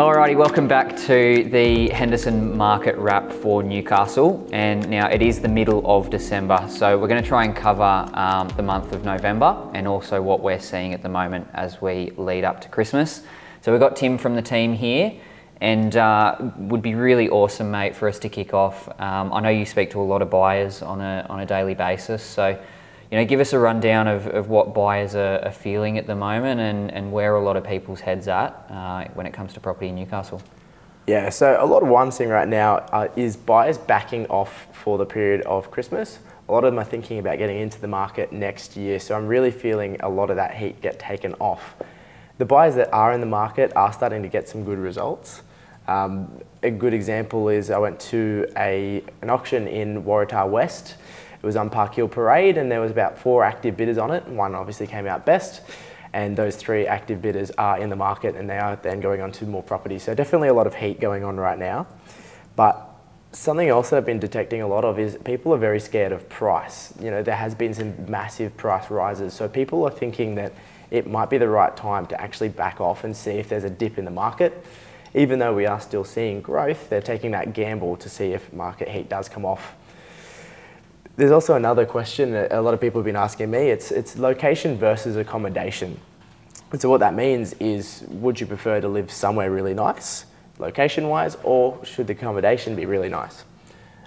Alrighty, welcome back to the Henderson Market Wrap for Newcastle. And now it is the middle of December, so we're going to try and cover um, the month of November and also what we're seeing at the moment as we lead up to Christmas. So we've got Tim from the team here, and uh, would be really awesome, mate, for us to kick off. Um, I know you speak to a lot of buyers on a on a daily basis, so you know, give us a rundown of, of what buyers are, are feeling at the moment and, and where a lot of people's heads at uh, when it comes to property in Newcastle. Yeah, so a lot of what I'm seeing right now uh, is buyers backing off for the period of Christmas. A lot of them are thinking about getting into the market next year, so I'm really feeling a lot of that heat get taken off. The buyers that are in the market are starting to get some good results. Um, a good example is I went to a, an auction in Waratah West it was on Park Hill Parade, and there was about four active bidders on it. One obviously came out best, and those three active bidders are in the market, and they are then going on to more properties. So definitely a lot of heat going on right now. But something else that I've been detecting a lot of is people are very scared of price. You know, there has been some massive price rises, so people are thinking that it might be the right time to actually back off and see if there's a dip in the market. Even though we are still seeing growth, they're taking that gamble to see if market heat does come off there's also another question that a lot of people have been asking me. It's, it's location versus accommodation. And so what that means is, would you prefer to live somewhere really nice, location-wise, or should the accommodation be really nice?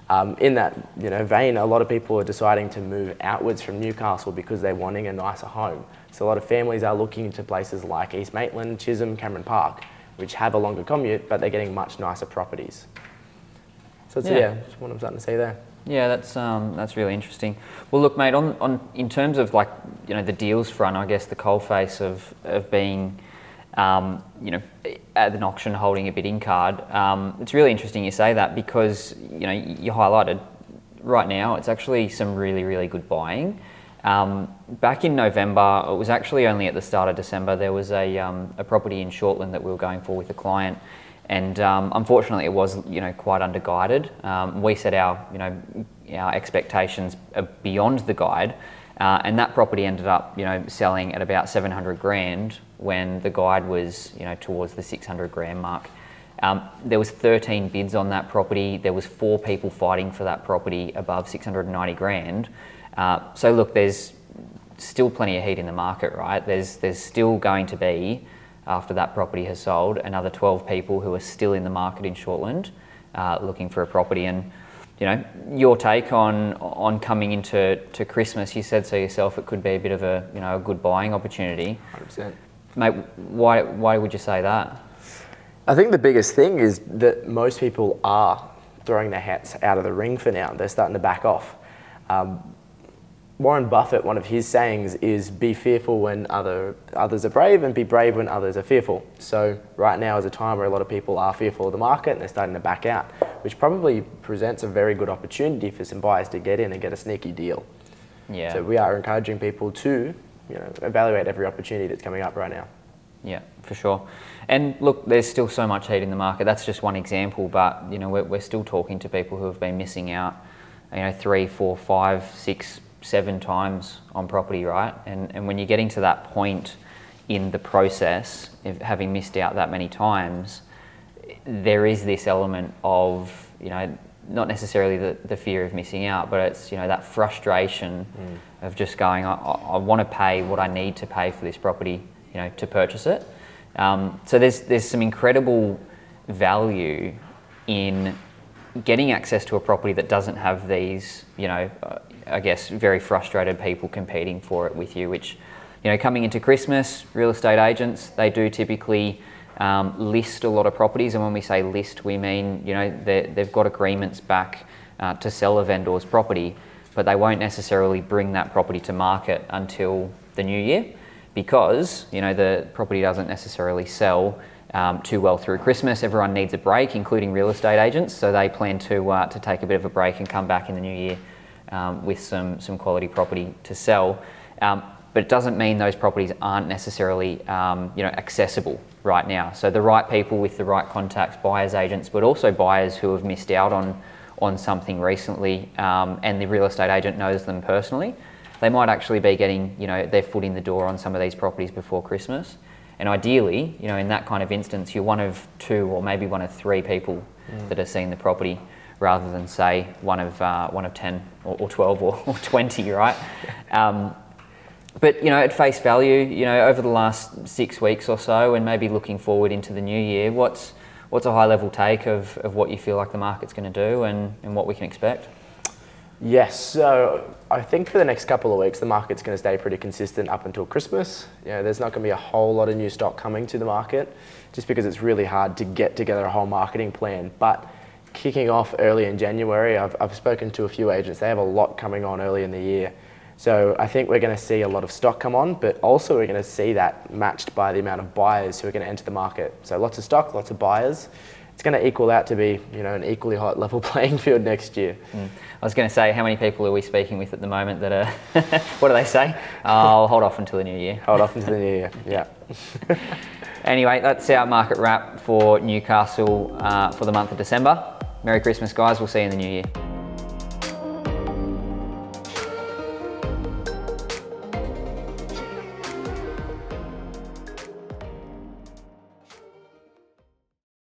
Um, in that you know, vein, a lot of people are deciding to move outwards from Newcastle because they're wanting a nicer home. So a lot of families are looking into places like East Maitland, Chisholm, Cameron Park, which have a longer commute, but they're getting much nicer properties. So yeah, yeah that's what I'm starting to see there. Yeah, that's um, that's really interesting. Well, look, mate, on, on in terms of like you know the deals front, I guess the coalface of of being um, you know at an auction holding a bidding card. Um, it's really interesting you say that because you know you highlighted right now it's actually some really really good buying. Um, back in November, it was actually only at the start of December. There was a um, a property in Shortland that we were going for with a client and um, unfortunately it was you know quite underguided. Um, we set our you know our expectations beyond the guide, uh, and that property ended up you know selling at about 700 grand when the guide was you know towards the 600 grand mark. Um, there was 13 bids on that property. There was four people fighting for that property above 690 grand. Uh, so look, there's still plenty of heat in the market, right? There's there's still going to be after that property has sold, another 12 people who are still in the market in Shortland uh, looking for a property. And you know, your take on on coming into to Christmas, you said so yourself, it could be a bit of a you know a good buying opportunity. 100%. Mate, why why would you say that? I think the biggest thing is that most people are throwing their hats out of the ring for now. They're starting to back off. Um, Warren Buffett, one of his sayings is be fearful when other, others are brave and be brave when others are fearful. So right now is a time where a lot of people are fearful of the market and they're starting to back out, which probably presents a very good opportunity for some buyers to get in and get a sneaky deal. Yeah. So we are encouraging people to, you know, evaluate every opportunity that's coming up right now. Yeah, for sure. And look, there's still so much heat in the market. That's just one example, but you know, we're, we're still talking to people who have been missing out, you know, three, four, five, six seven times on property, right? And, and when you're getting to that point in the process of having missed out that many times, there is this element of, you know, not necessarily the, the fear of missing out, but it's, you know, that frustration mm. of just going, I, I want to pay what I need to pay for this property, you know, to purchase it. Um, so there's, there's some incredible value in getting access to a property that doesn't have these, you know, I guess, very frustrated people competing for it with you, which, you know, coming into Christmas, real estate agents, they do typically um, list a lot of properties. And when we say list, we mean, you know, they've got agreements back uh, to sell a vendor's property, but they won't necessarily bring that property to market until the new year because, you know, the property doesn't necessarily sell um, too well through Christmas. Everyone needs a break, including real estate agents, so they plan to, uh, to take a bit of a break and come back in the new year um, with some, some quality property to sell. Um, but it doesn't mean those properties aren't necessarily um, you know, accessible right now. So the right people with the right contacts, buyers agents, but also buyers who have missed out on, on something recently um, and the real estate agent knows them personally, they might actually be getting you know, their foot in the door on some of these properties before Christmas. And ideally, you know, in that kind of instance, you're one of two or maybe one of three people that are seeing the property rather than say one of uh, one of 10 or, or 12 or, or 20, right? Um, but you know, at face value, you know, over the last six weeks or so, and maybe looking forward into the new year, what's what's a high level take of, of what you feel like the market's going to do and, and what we can expect? Yes, so I think for the next couple of weeks, the market's going to stay pretty consistent up until Christmas. You know, there's not going to be a whole lot of new stock coming to the market just because it's really hard to get together a whole marketing plan. But kicking off early in January, I've, I've spoken to a few agents, they have a lot coming on early in the year. So I think we're going to see a lot of stock come on, but also we're going to see that matched by the amount of buyers who are going to enter the market. So lots of stock, lots of buyers. It's going to equal out to be, you know, an equally hot level playing field next year. Mm. I was going to say, how many people are we speaking with at the moment that are, what do they say? I'll hold off until the new year. Hold off until the new year, yeah. anyway, that's our market wrap for Newcastle uh, for the month of December. Merry Christmas, guys. We'll see you in the new year.